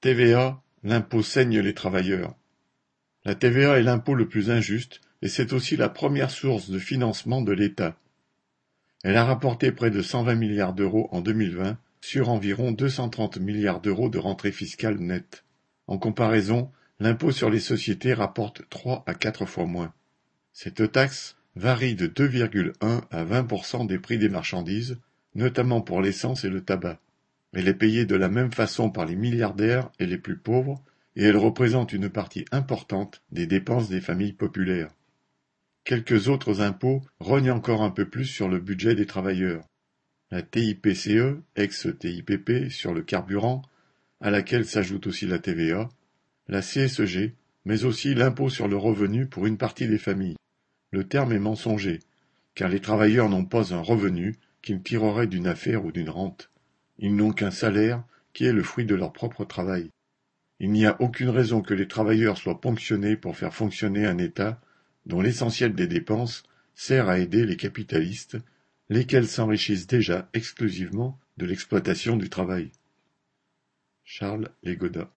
TVA, l'impôt saigne les travailleurs. La TVA est l'impôt le plus injuste et c'est aussi la première source de financement de l'État. Elle a rapporté près de 120 milliards d'euros en 2020 sur environ 230 milliards d'euros de rentrée fiscale nette. En comparaison, l'impôt sur les sociétés rapporte trois à quatre fois moins. Cette taxe varie de 2,1 à 20% des prix des marchandises, notamment pour l'essence et le tabac. Elle est payée de la même façon par les milliardaires et les plus pauvres, et elle représente une partie importante des dépenses des familles populaires. Quelques autres impôts rognent encore un peu plus sur le budget des travailleurs. La TIPCE, ex-TIPP, sur le carburant, à laquelle s'ajoute aussi la TVA, la CSG, mais aussi l'impôt sur le revenu pour une partie des familles. Le terme est mensonger, car les travailleurs n'ont pas un revenu qu'ils tireraient d'une affaire ou d'une rente. Ils n'ont qu'un salaire qui est le fruit de leur propre travail. Il n'y a aucune raison que les travailleurs soient ponctionnés pour faire fonctionner un État dont l'essentiel des dépenses sert à aider les capitalistes, lesquels s'enrichissent déjà exclusivement de l'exploitation du travail. Charles Legoda